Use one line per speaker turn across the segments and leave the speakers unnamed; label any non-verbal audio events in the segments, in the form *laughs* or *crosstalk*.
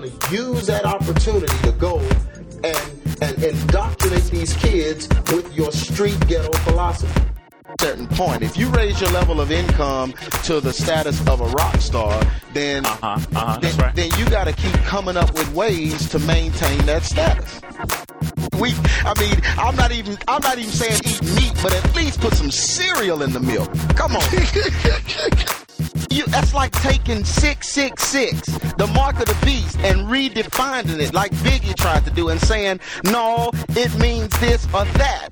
going to use that opportunity to go and, and indoctrinate these kids with your street ghetto philosophy certain point. If you raise your level of income to the status of a rock star, then
Uh-huh, uh-huh,
then,
right.
then you got to keep coming up with ways to maintain that status. We, I mean, I'm not even, I'm not even saying eat meat, but at least put some cereal in the milk. Come on. *laughs* You, that's like taking 666, the mark of the beast, and redefining it like Biggie tried to do and saying, no, it means this or that.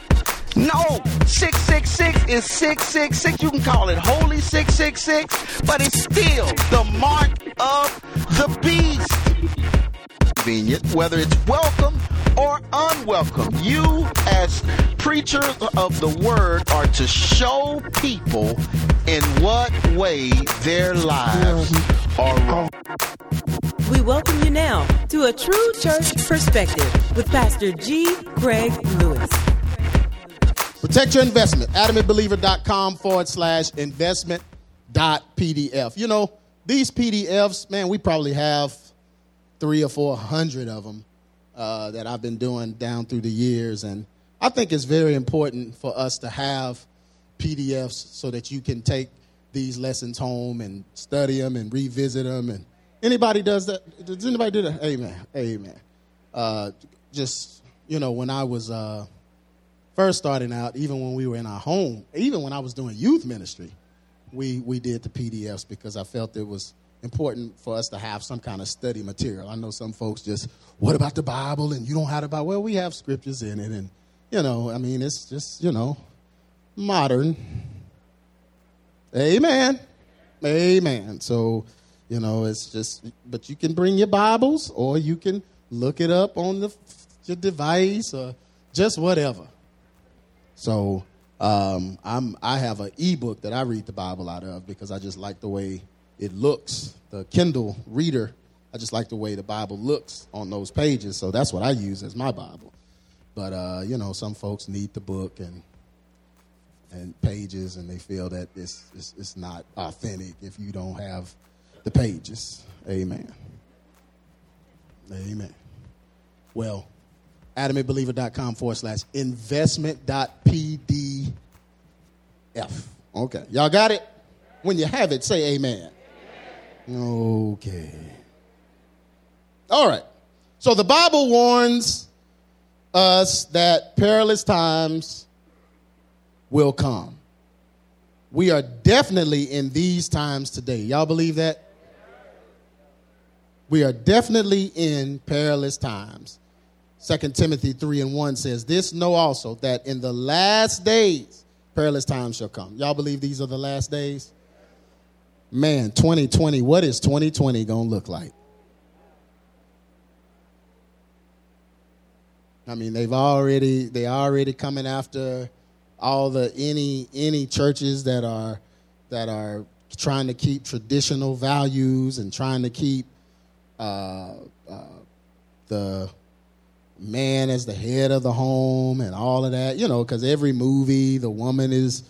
No, 666 is 666. You can call it holy 666, but it's still the mark of the beast convenient, whether it's welcome or unwelcome. You, as preachers of the word, are to show people in what way their lives are wrong.
We welcome you now to a true church perspective with Pastor G. Craig Lewis.
Protect your investment. AdamantBeliever.com forward slash investment dot PDF. You know, these PDFs, man, we probably have three or four hundred of them uh, that I've been doing down through the years. And I think it's very important for us to have PDFs so that you can take these lessons home and study them and revisit them. And anybody does that? Does anybody do that? Amen. Amen. Uh, just, you know, when I was. Uh, first starting out, even when we were in our home, even when I was doing youth ministry, we, we did the PDFs because I felt it was important for us to have some kind of study material. I know some folks just, what about the Bible? And you don't have the Bible. Well, we have scriptures in it. And, you know, I mean, it's just, you know, modern. Amen. Amen. So, you know, it's just, but you can bring your Bibles or you can look it up on the, your device or just whatever. So um, I'm I have an ebook that I read the Bible out of because I just like the way it looks. The Kindle reader, I just like the way the Bible looks on those pages. So that's what I use as my Bible. But uh, you know, some folks need the book and and pages, and they feel that it's, it's it's not authentic if you don't have the pages. Amen. Amen. Well, adamantbeliever.com forward slash investment.pdf. Okay. Y'all got it? When you have it, say amen. Okay. All right. So the Bible warns us that perilous times will come. We are definitely in these times today. Y'all believe that? We are definitely in perilous times. 2 Timothy 3 and 1 says, This know also that in the last days perilous times shall come. Y'all believe these are the last days? Man, 2020, what is 2020 going to look like? I mean, they've already they already coming after all the any any churches that are that are trying to keep traditional values and trying to keep uh, uh, the man as the head of the home and all of that, you know, because every movie, the woman is.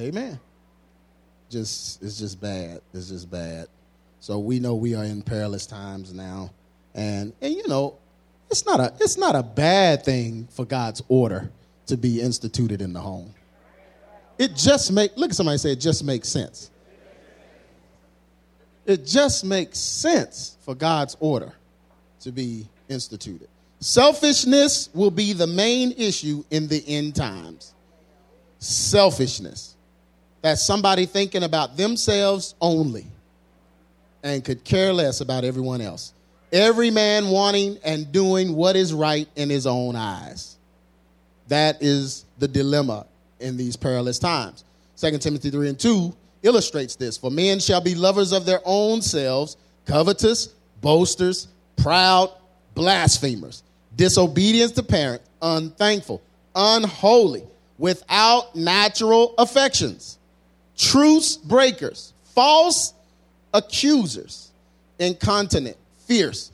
Amen. Just it's just bad. It's just bad. So we know we are in perilous times now, and and you know, it's not a it's not a bad thing for God's order to be instituted in the home. It just make look at somebody say it just makes sense. It just makes sense for God's order to be instituted. Selfishness will be the main issue in the end times. Selfishness. That's somebody thinking about themselves only and could care less about everyone else. Every man wanting and doing what is right in his own eyes. That is the dilemma in these perilous times. 2 Timothy 3 and 2 illustrates this. For men shall be lovers of their own selves, covetous, boasters, proud, blasphemers, disobedient to parents, unthankful, unholy, without natural affections, truce breakers, false accusers, incontinent, fierce,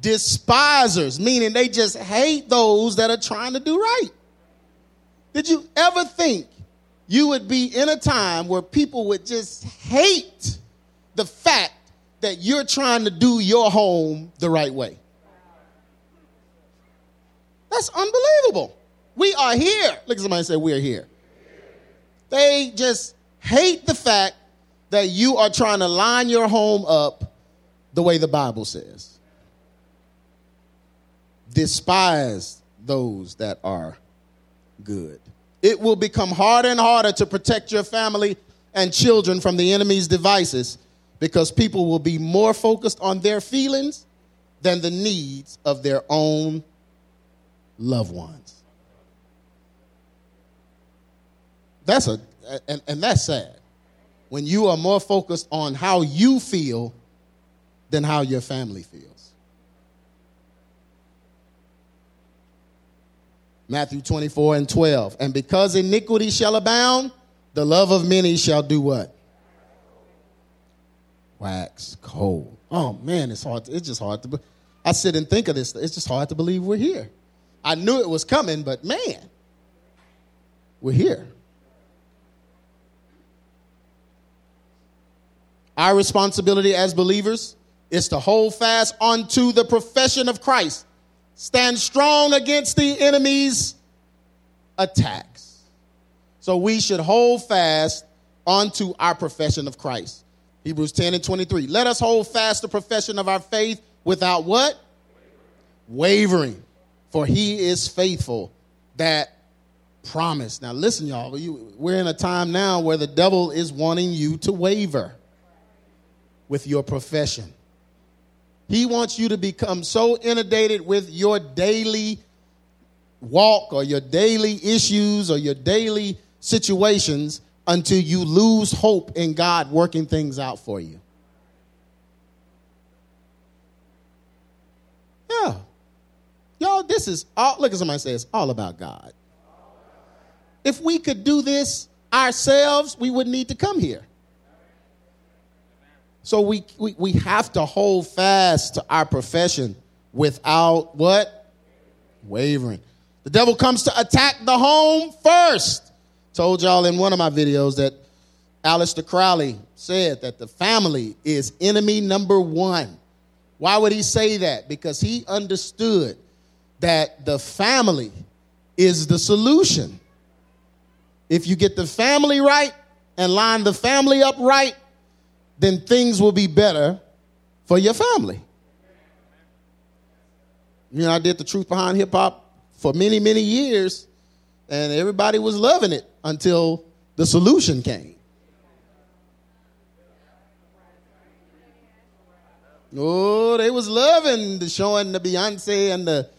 despisers, meaning they just hate those that are trying to do right. Did you ever think you would be in a time where people would just hate the fact that you're trying to do your home the right way. That's unbelievable. We are here. Look at somebody say, We're here. They just hate the fact that you are trying to line your home up the way the Bible says. Despise those that are good. It will become harder and harder to protect your family and children from the enemy's devices because people will be more focused on their feelings than the needs of their own loved ones. That's a and, and that's sad. When you are more focused on how you feel than how your family feels. Matthew 24 and 12. And because iniquity shall abound, the love of many shall do what? Wax cold. Oh man, it's hard. To, it's just hard to. I sit and think of this. It's just hard to believe we're here. I knew it was coming, but man, we're here. Our responsibility as believers is to hold fast unto the profession of Christ, stand strong against the enemy's attacks. So we should hold fast unto our profession of Christ. Hebrews 10 and 23. Let us hold fast the profession of our faith without what? Wavering. For he is faithful that promise. Now, listen, y'all, we're in a time now where the devil is wanting you to waver with your profession. He wants you to become so inundated with your daily walk or your daily issues or your daily situations until you lose hope in God working things out for you. Yeah. Y'all, this is all, look at somebody say it's all about God. If we could do this ourselves, we wouldn't need to come here. So we, we, we have to hold fast to our profession without what? Wavering. The devil comes to attack the home first. Told y'all in one of my videos that Aleister Crowley said that the family is enemy number one. Why would he say that? Because he understood that the family is the solution. If you get the family right and line the family up right, then things will be better for your family. You know, I did the truth behind hip hop for many, many years, and everybody was loving it until the solution came. Oh, they was loving the showing the Beyonce and the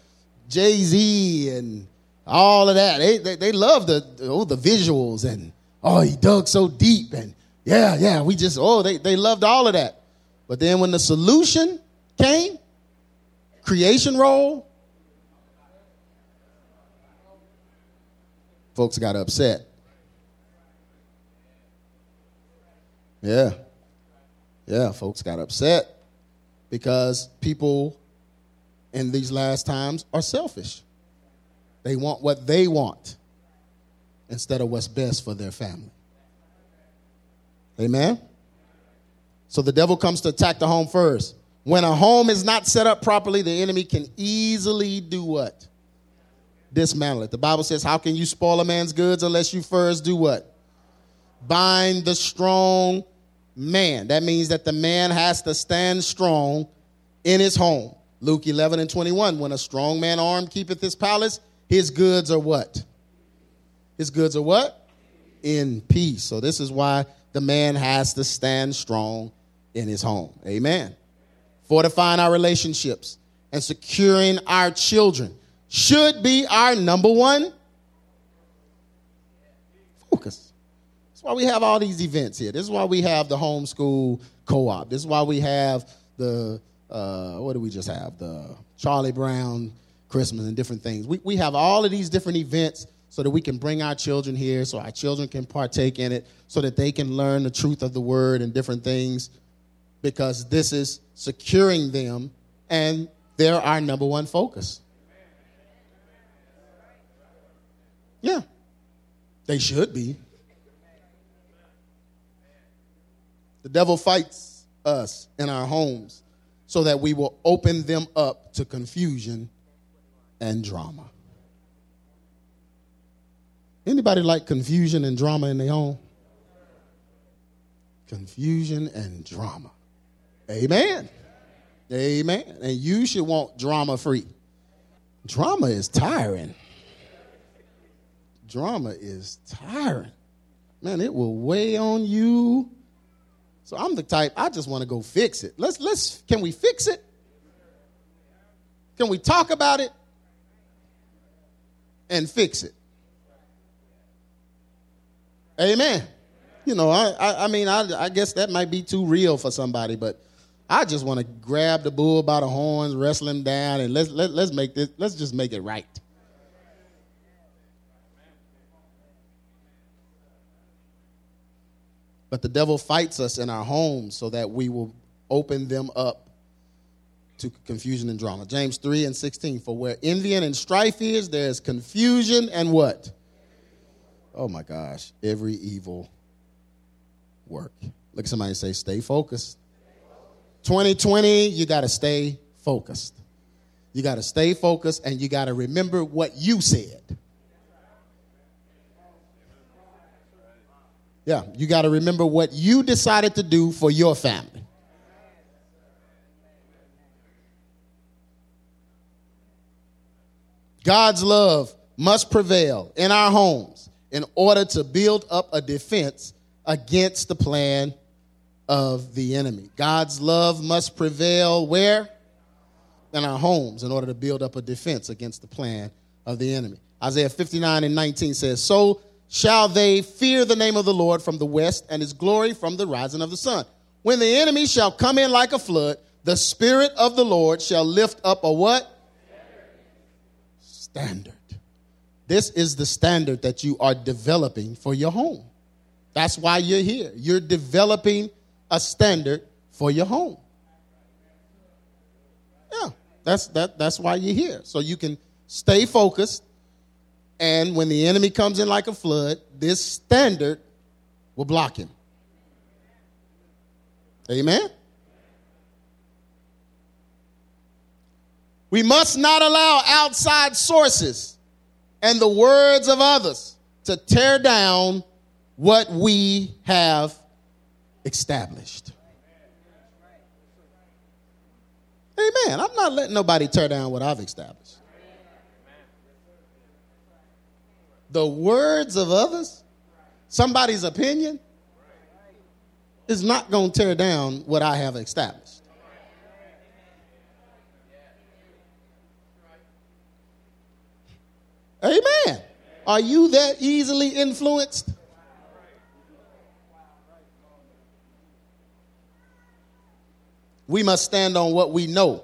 Jay Z and all of that. They, they, they love the, oh, the visuals and, oh, he dug so deep and yeah, yeah, we just, oh, they, they loved all of that. But then when the solution came, creation role, folks got upset. Yeah. Yeah, folks got upset because people in these last times are selfish. They want what they want instead of what's best for their family. Amen? So the devil comes to attack the home first. When a home is not set up properly, the enemy can easily do what? Dismantle it. The Bible says, How can you spoil a man's goods unless you first do what? Bind the strong man. That means that the man has to stand strong in his home. Luke 11 and 21. When a strong man armed keepeth his palace, his goods are what? His goods are what? In peace. So this is why the man has to stand strong in his home. Amen. Fortifying our relationships and securing our children should be our number one focus. That's why we have all these events here. This is why we have the homeschool co-op. This is why we have the uh, what do we just have? The Charlie Brown Christmas and different things. We, we have all of these different events so that we can bring our children here, so our children can partake in it, so that they can learn the truth of the word and different things, because this is securing them and they're our number one focus. Yeah, they should be. The devil fights us in our homes so that we will open them up to confusion and drama. Anybody like confusion and drama in their home? Confusion and drama. Amen. Amen. And you should want drama free. Drama is tiring. Drama is tiring. Man, it will weigh on you. So I'm the type, I just want to go fix it. Let's let's can we fix it? Can we talk about it and fix it? Amen. You know, I I, I mean I I guess that might be too real for somebody, but I just want to grab the bull by the horns, wrestle him down, and let's let, let's make this. Let's just make it right. But the devil fights us in our homes so that we will open them up to confusion and drama. James 3 and 16. For where envy and strife is, there is confusion and what? Oh my gosh, every evil work. Look at somebody say, stay focused. 2020, you got to stay focused. You got to stay focused and you got to remember what you said. Yeah, you got to remember what you decided to do for your family. God's love must prevail in our homes in order to build up a defense against the plan of the enemy. God's love must prevail where? In our homes in order to build up a defense against the plan of the enemy. Isaiah 59 and 19 says, So shall they fear the name of the Lord from the west and his glory from the rising of the sun. When the enemy shall come in like a flood, the spirit of the Lord shall lift up a what? Standard. This is the standard that you are developing for your home. That's why you're here. You're developing a standard for your home. Yeah, that's that that's why you're here. So you can stay focused and when the enemy comes in like a flood, this standard will block him. Amen. We must not allow outside sources and the words of others to tear down what we have established. Amen. I'm not letting nobody tear down what I've established. The words of others, somebody's opinion, is not going to tear down what I have established. Amen. Are you that easily influenced? We must stand on what we know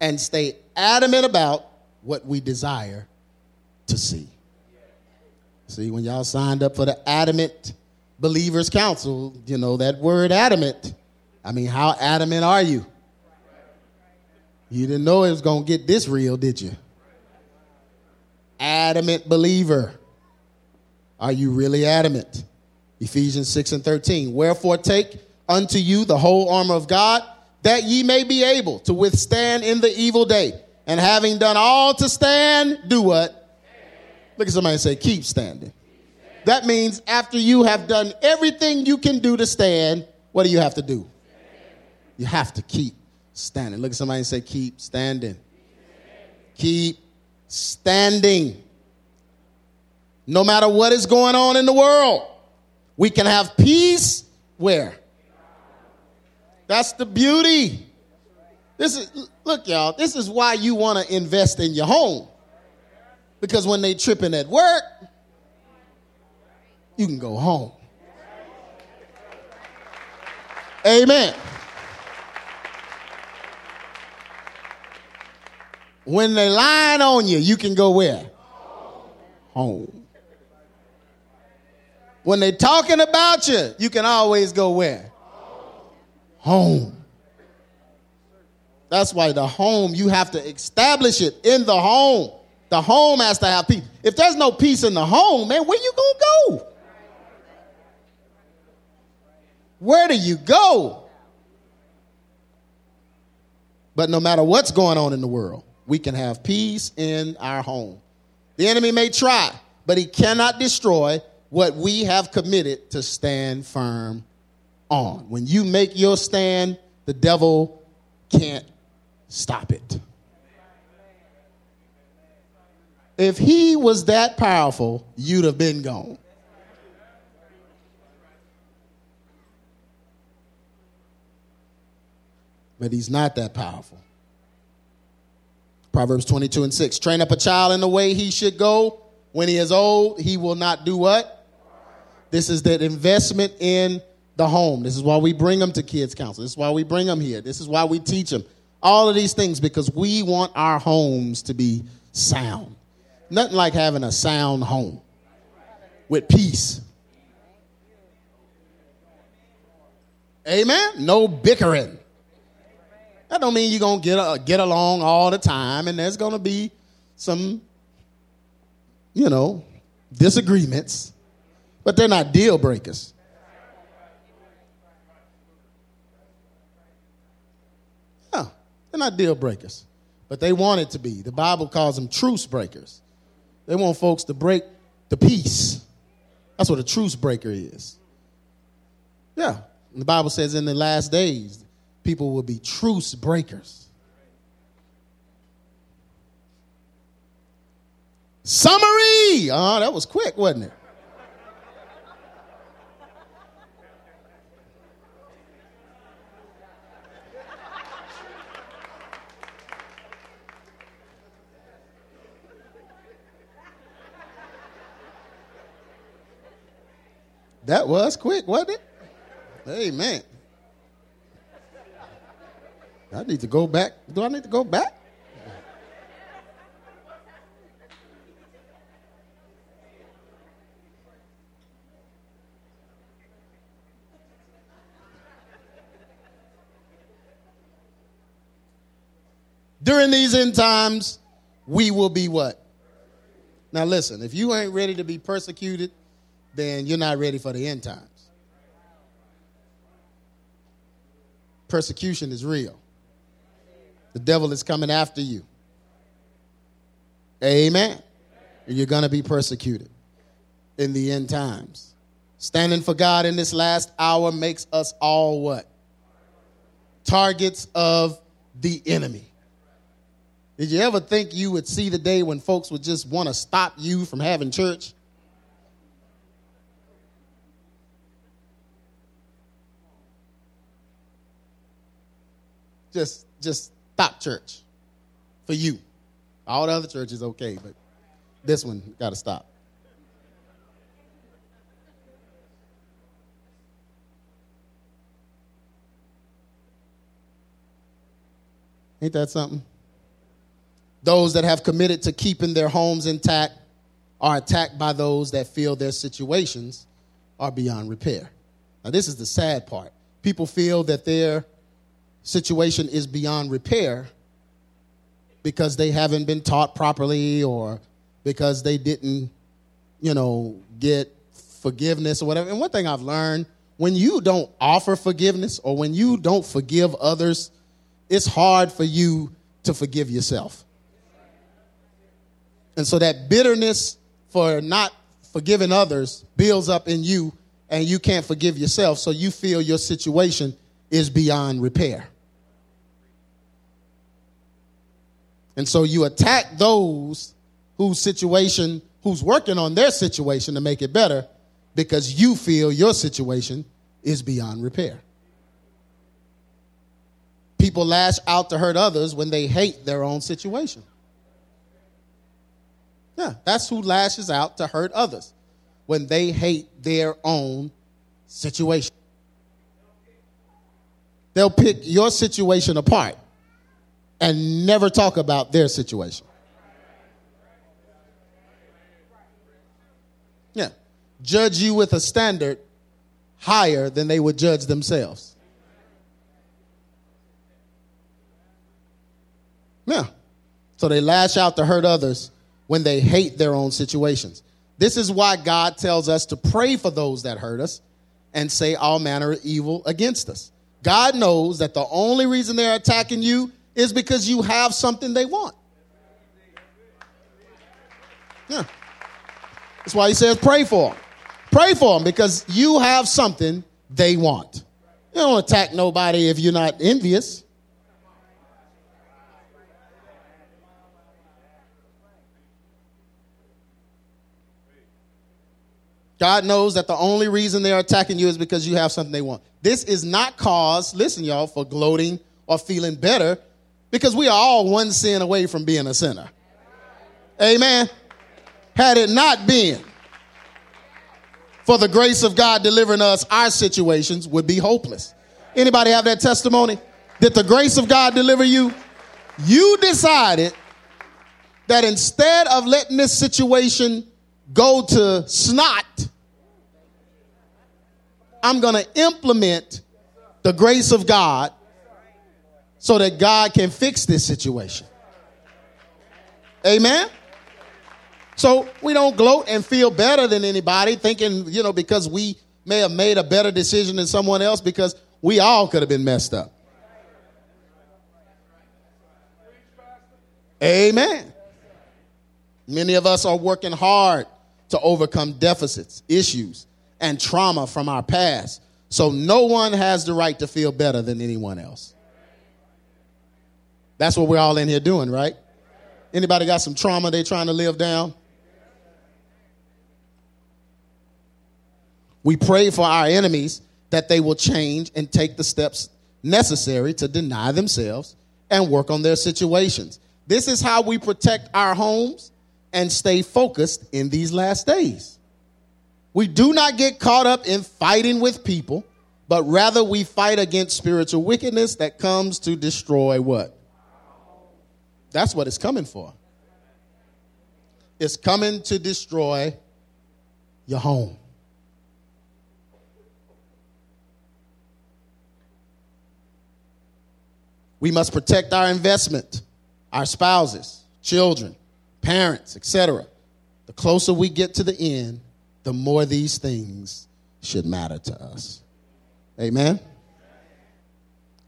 and stay adamant about what we desire to see. See, when y'all signed up for the Adamant Believers Council, you know, that word adamant, I mean, how adamant are you? You didn't know it was going to get this real, did you? Adamant believer. Are you really adamant? Ephesians 6 and 13. Wherefore, take unto you the whole armor of God that ye may be able to withstand in the evil day. And having done all to stand, do what? Look at somebody and say, keep standing. That means after you have done everything you can do to stand, what do you have to do? You have to keep standing. Look at somebody and say, keep standing. Keep standing. No matter what is going on in the world, we can have peace where? That's the beauty. This is look, y'all. This is why you want to invest in your home. Because when they tripping at work, you can go home. Amen. When they lying on you, you can go where? Home. When they talking about you, you can always go where? home. That's why the home, you have to establish it in the home. The home has to have peace. If there's no peace in the home, man, where you gonna go? Where do you go? But no matter what's going on in the world, we can have peace in our home. The enemy may try, but he cannot destroy what we have committed to stand firm on. When you make your stand, the devil can't stop it. If he was that powerful, you'd have been gone. But he's not that powerful. Proverbs 22 and 6. Train up a child in the way he should go. When he is old, he will not do what? This is that investment in the home. This is why we bring them to kids council. This is why we bring them here. This is why we teach them all of these things because we want our homes to be sound. Nothing like having a sound home with peace. Amen. No bickering. That don't mean you're gonna get get along all the time, and there's gonna be some, you know, disagreements, but they're not deal breakers. Yeah, they're not deal breakers, but they want it to be. The Bible calls them truce breakers. They want folks to break the peace. That's what a truce breaker is. Yeah, the Bible says in the last days people will be truce breakers. Summary! Oh, that was quick, wasn't it? That was quick, wasn't it? Amen. I need to go back. Do I need to go back? During these end times, we will be what? Now, listen, if you ain't ready to be persecuted, then you're not ready for the end times. Persecution is real. The devil is coming after you. Amen. And you're going to be persecuted in the end times. Standing for God in this last hour makes us all what? Targets of the enemy. Did you ever think you would see the day when folks would just want to stop you from having church? Just just stop church for you. All the other churches okay, but this one got to stop. Ain't that something? Those that have committed to keeping their homes intact are attacked by those that feel their situations are beyond repair. Now, this is the sad part. People feel that their situation is beyond repair because they haven't been taught properly or because they didn't, you know, get forgiveness or whatever. And one thing I've learned when you don't offer forgiveness or when you don't forgive others, it's hard for you to forgive yourself. And so that bitterness for not forgiving others builds up in you and you can't forgive yourself. So you feel your situation is beyond repair. And so you attack those whose situation, who's working on their situation to make it better because you feel your situation is beyond repair. People lash out to hurt others when they hate their own situation. Yeah, that's who lashes out to hurt others when they hate their own situation. They'll pick your situation apart and never talk about their situation. Yeah. Judge you with a standard higher than they would judge themselves. Yeah. So they lash out to hurt others when they hate their own situations. This is why God tells us to pray for those that hurt us and say all manner of evil against us. God knows that the only reason they're attacking you is because you have something they want. Yeah. That's why he says pray for them. Pray for them because you have something they want. You don't attack nobody if you're not envious. God knows that the only reason they're attacking you is because you have something they want. This is not cause, listen, y'all, for gloating or feeling better because we are all one sin away from being a sinner. Amen. Had it not been for the grace of God delivering us, our situations would be hopeless. Anybody have that testimony? Did the grace of God deliver you? You decided that instead of letting this situation go to snot, I'm going to implement the grace of God so that God can fix this situation. Amen? So we don't gloat and feel better than anybody, thinking, you know, because we may have made a better decision than someone else, because we all could have been messed up. Amen. Many of us are working hard to overcome deficits, issues, and trauma from our past. So no one has the right to feel better than anyone else. That's what we're all in here doing, right? Anybody got some trauma they trying to live down? We pray for our enemies that they will change and take the steps necessary to deny themselves and work on their situations. This is how we protect our homes and stay focused in these last days. We do not get caught up in fighting with people, but rather we fight against spiritual wickedness that comes to destroy what? That's what it's coming for. It's coming to destroy your home. We must protect our investment, our spouses, children, parents, etc. The closer we get to the end, the more these things should matter to us. Amen.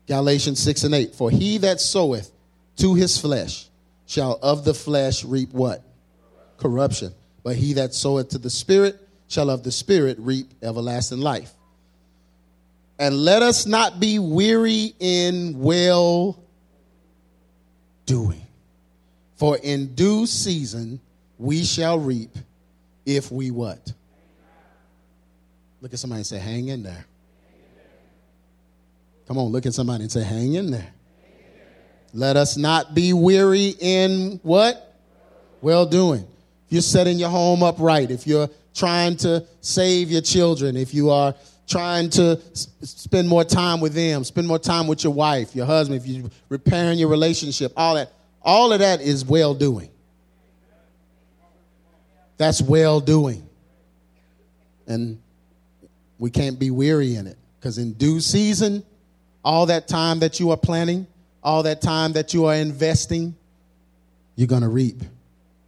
Galatians 6 and 8. For he that soweth to his flesh shall of the flesh reap what? Corruption. But he that soweth to the Spirit shall of the Spirit reap everlasting life. And let us not be weary in well doing. For in due season we shall reap if we what? Look at somebody and say, hang in there. Come on, look at somebody and say, hang in there. Let us not be weary in what? Well doing. If you're setting your home up right, if you're trying to save your children, if you are trying to spend more time with them, spend more time with your wife, your husband, if you're repairing your relationship, all that, all of that is well doing. That's well doing. And we can't be weary in it because in due season, all that time that you are planning, all that time that you are investing, you're going to reap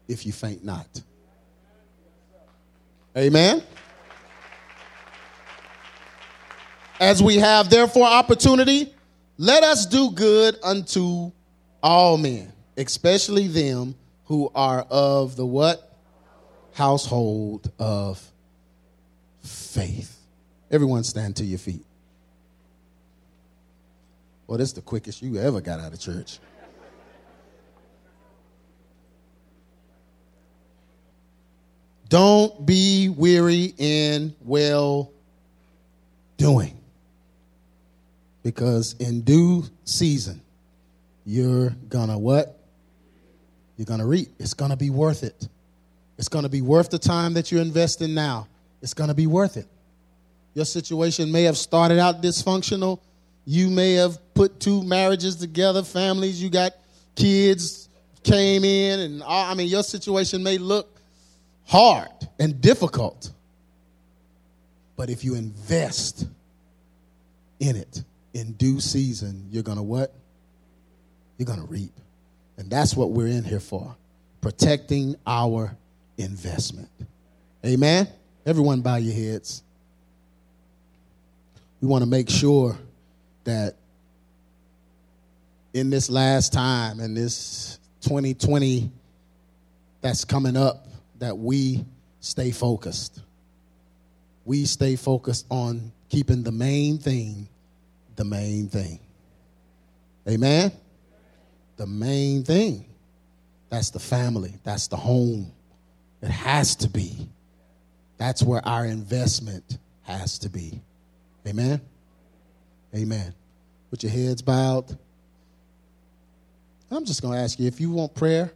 if you faint not. Amen. As we have therefore opportunity, let us do good unto all men, especially them who are of the what? Household of faith. Everyone stand to your feet. Well, this is the quickest you ever got out of church. Don't be weary in well doing because in due season you're gonna what? You're gonna reap. It's gonna be worth it. It's gonna be worth the time that you're investing now. It's gonna be worth it. Your situation may have started out dysfunctional you may have put two marriages together families you got kids came in and i mean your situation may look hard and difficult but if you invest in it in due season, you're going to what? You're going to reap. And that's what we're in here for protecting our investment. Amen? Everyone, bow your heads. We want to make sure that in this last time, in this 2020 that's coming up, that we stay focused. We stay focused on keeping the main thing the main thing. Amen? The main thing. That's the family, that's the home. It has to be. That's where our investment has to be. Amen? Amen. With your heads bowed. I'm just going to ask you if you want prayer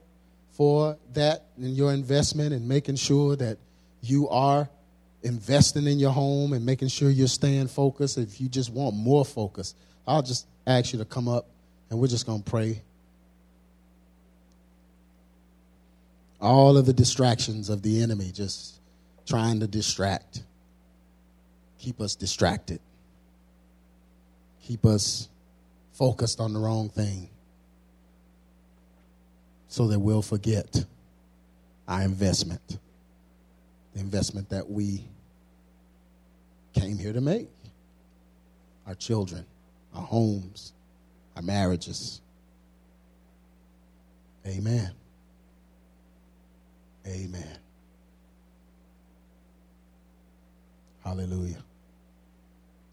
for that and your investment and making sure that you are investing in your home and making sure you're staying focused. If you just want more focus, I'll just ask you to come up and we're just going to pray. All of the distractions of the enemy just trying to distract, keep us distracted, keep us focused on the wrong thing so that we'll forget our investment, the investment that we came here to make our children, our homes, our marriages. Amen. Amen. Hallelujah.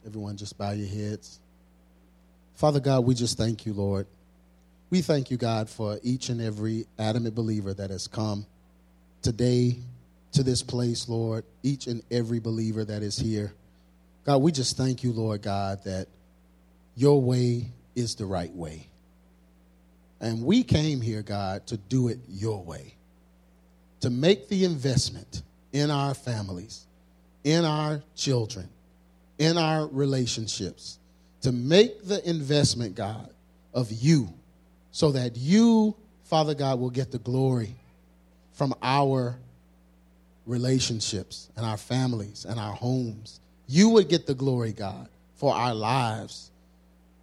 Everyone, just bow your heads. Father God, we just thank you, Lord. We thank you, God, for each and every adamant believer that has come today to this place, Lord. Each and every believer that is here. God, we just thank you, Lord God, that your way is the right way. And we came here, God, to do it your way, to make the investment in our families, in our children, in our relationships, to make the investment, God, of you, so that you, Father God, will get the glory from our relationships and our families and our homes. You would get the glory, God, for our lives.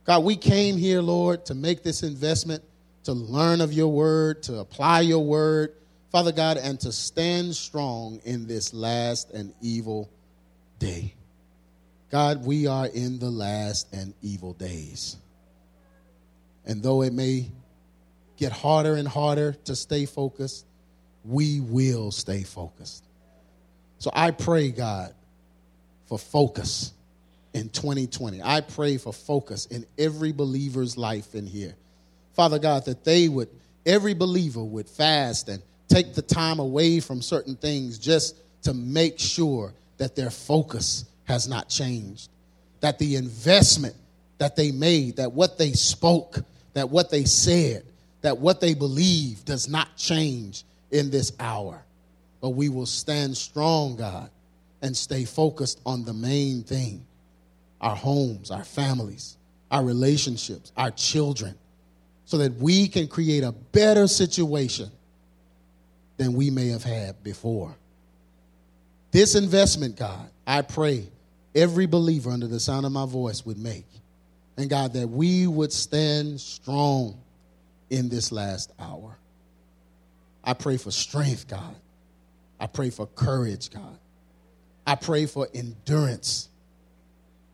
God, we came here, Lord, to make this investment, to learn of your word, to apply your word, Father God, and to stand strong in this last and evil day. God, we are in the last and evil days. And though it may get harder and harder to stay focused, we will stay focused. So I pray, God, for focus in 2020. I pray for focus in every believer's life in here. Father God, that they would, every believer would fast and take the time away from certain things just to make sure that their focus has not changed, that the investment that they made, that what they spoke, that what they said, that what they believe does not change in this hour. But we will stand strong, God, and stay focused on the main thing our homes, our families, our relationships, our children, so that we can create a better situation than we may have had before. This investment, God, I pray every believer under the sound of my voice would make. And God, that we would stand strong in this last hour. I pray for strength, God. I pray for courage, God. I pray for endurance.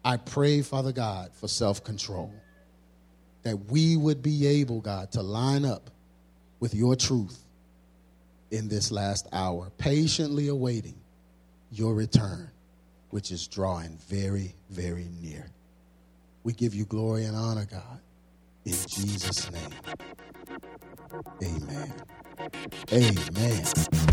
I pray, Father God, for self control. That we would be able, God, to line up with your truth in this last hour, patiently awaiting your return, which is drawing very, very near. We give you glory and honor, God, in Jesus' name. Amen. Amen.